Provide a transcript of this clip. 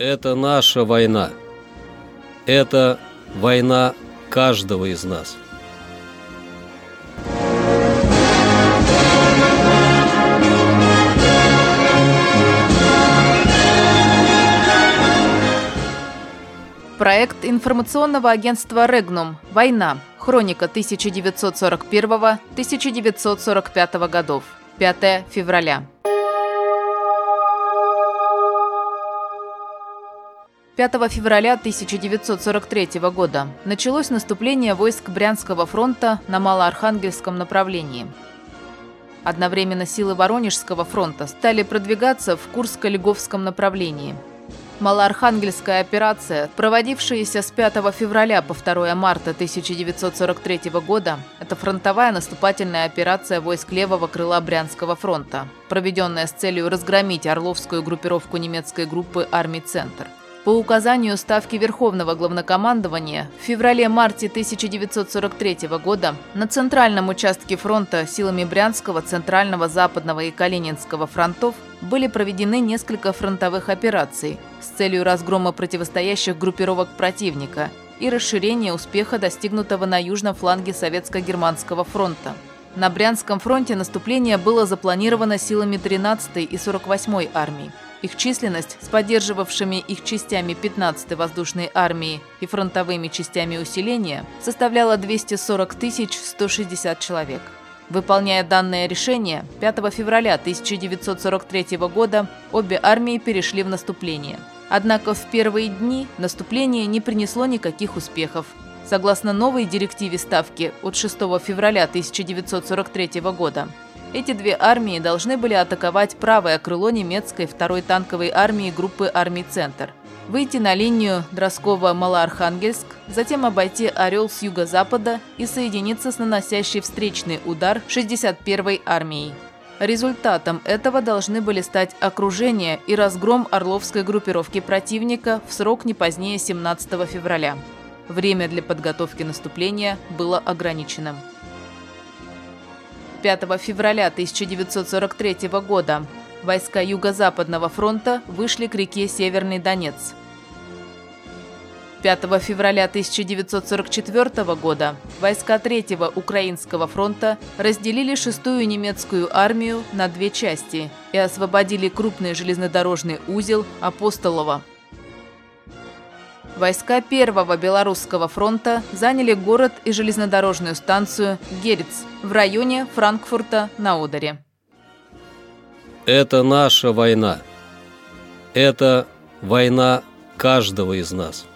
Это наша война. Это война каждого из нас. Проект информационного агентства «Регнум. Война. Хроника 1941-1945 годов. 5 февраля. 5 февраля 1943 года началось наступление войск Брянского фронта на Малоархангельском направлении. Одновременно силы Воронежского фронта стали продвигаться в Курско-Льговском направлении – Малоархангельская операция, проводившаяся с 5 февраля по 2 марта 1943 года, это фронтовая наступательная операция войск левого крыла Брянского фронта, проведенная с целью разгромить орловскую группировку немецкой группы армий «Центр». По указанию Ставки Верховного Главнокомандования в феврале-марте 1943 года на центральном участке фронта силами Брянского, Центрального, Западного и Калининского фронтов были проведены несколько фронтовых операций с целью разгрома противостоящих группировок противника и расширения успеха, достигнутого на южном фланге Советско-Германского фронта. На Брянском фронте наступление было запланировано силами 13-й и 48-й армий. Их численность с поддерживавшими их частями 15-й воздушной армии и фронтовыми частями усиления составляла 240 160 человек. Выполняя данное решение, 5 февраля 1943 года обе армии перешли в наступление. Однако в первые дни наступление не принесло никаких успехов. Согласно новой директиве Ставки от 6 февраля 1943 года, эти две армии должны были атаковать правое крыло немецкой второй танковой армии группы армий «Центр», выйти на линию Дроскова-Малоархангельск, затем обойти «Орел» с юго-запада и соединиться с наносящей встречный удар 61-й армией. Результатом этого должны были стать окружение и разгром Орловской группировки противника в срок не позднее 17 февраля. Время для подготовки наступления было ограниченным. 5 февраля 1943 года войска Юго-Западного фронта вышли к реке Северный Донец. 5 февраля 1944 года войска 3-го Украинского фронта разделили 6-ю немецкую армию на две части и освободили крупный железнодорожный узел Апостолово. Войска Первого Белорусского фронта заняли город и железнодорожную станцию Герец в районе Франкфурта на Одере. Это наша война. Это война каждого из нас.